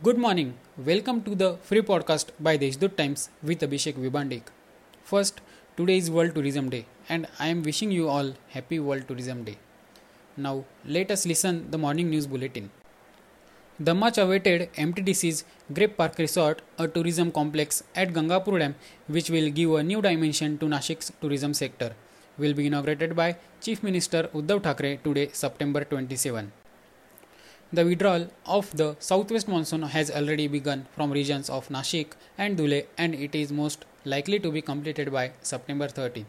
Good morning. Welcome to the free podcast by the Deshdoot Times with Abhishek Vibandik. First, today is World Tourism Day and I am wishing you all happy World Tourism Day. Now, let us listen the morning news bulletin. The much awaited MTDC's Grape Park Resort, a tourism complex at Gangapur Dam which will give a new dimension to Nashik's tourism sector, will be inaugurated by Chief Minister Uddhav Thackeray today, September 27. The withdrawal of the southwest monsoon has already begun from regions of Nashik and Dhule and it is most likely to be completed by September 30.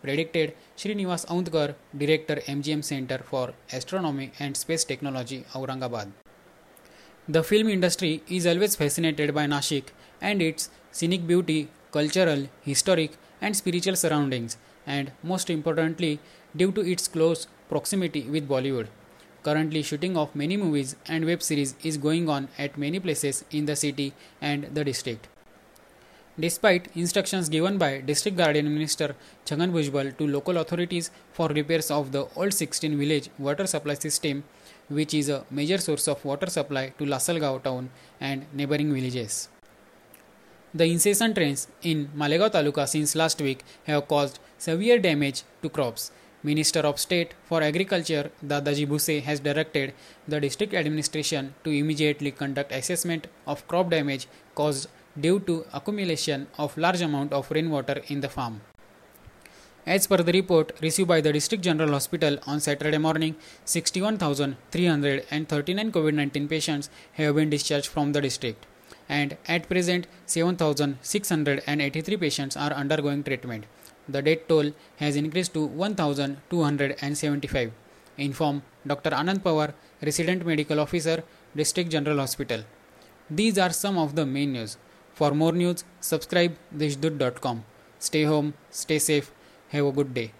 Predicted Srinivas Aundkar, Director MGM Center for Astronomy and Space Technology, Aurangabad. The film industry is always fascinated by Nashik and its scenic beauty, cultural, historic, and spiritual surroundings, and most importantly, due to its close proximity with Bollywood. Currently, shooting of many movies and web series is going on at many places in the city and the district. Despite instructions given by District Guardian Minister Chhagan Bhujbal to local authorities for repairs of the old 16 village water supply system, which is a major source of water supply to Lasalgaon town and neighboring villages. The incessant rains in Malegaon Taluka since last week have caused severe damage to crops Minister of State for Agriculture Dadaji Bhuse has directed the district administration to immediately conduct assessment of crop damage caused due to accumulation of large amount of rainwater in the farm. As per the report received by the District General Hospital on Saturday morning, 61,339 COVID 19 patients have been discharged from the district, and at present, 7,683 patients are undergoing treatment the death toll has increased to 1,275, informed Dr. Anand Pawar, Resident Medical Officer, District General Hospital. These are some of the main news. For more news, subscribe deshdoot.com. Stay home, stay safe, have a good day.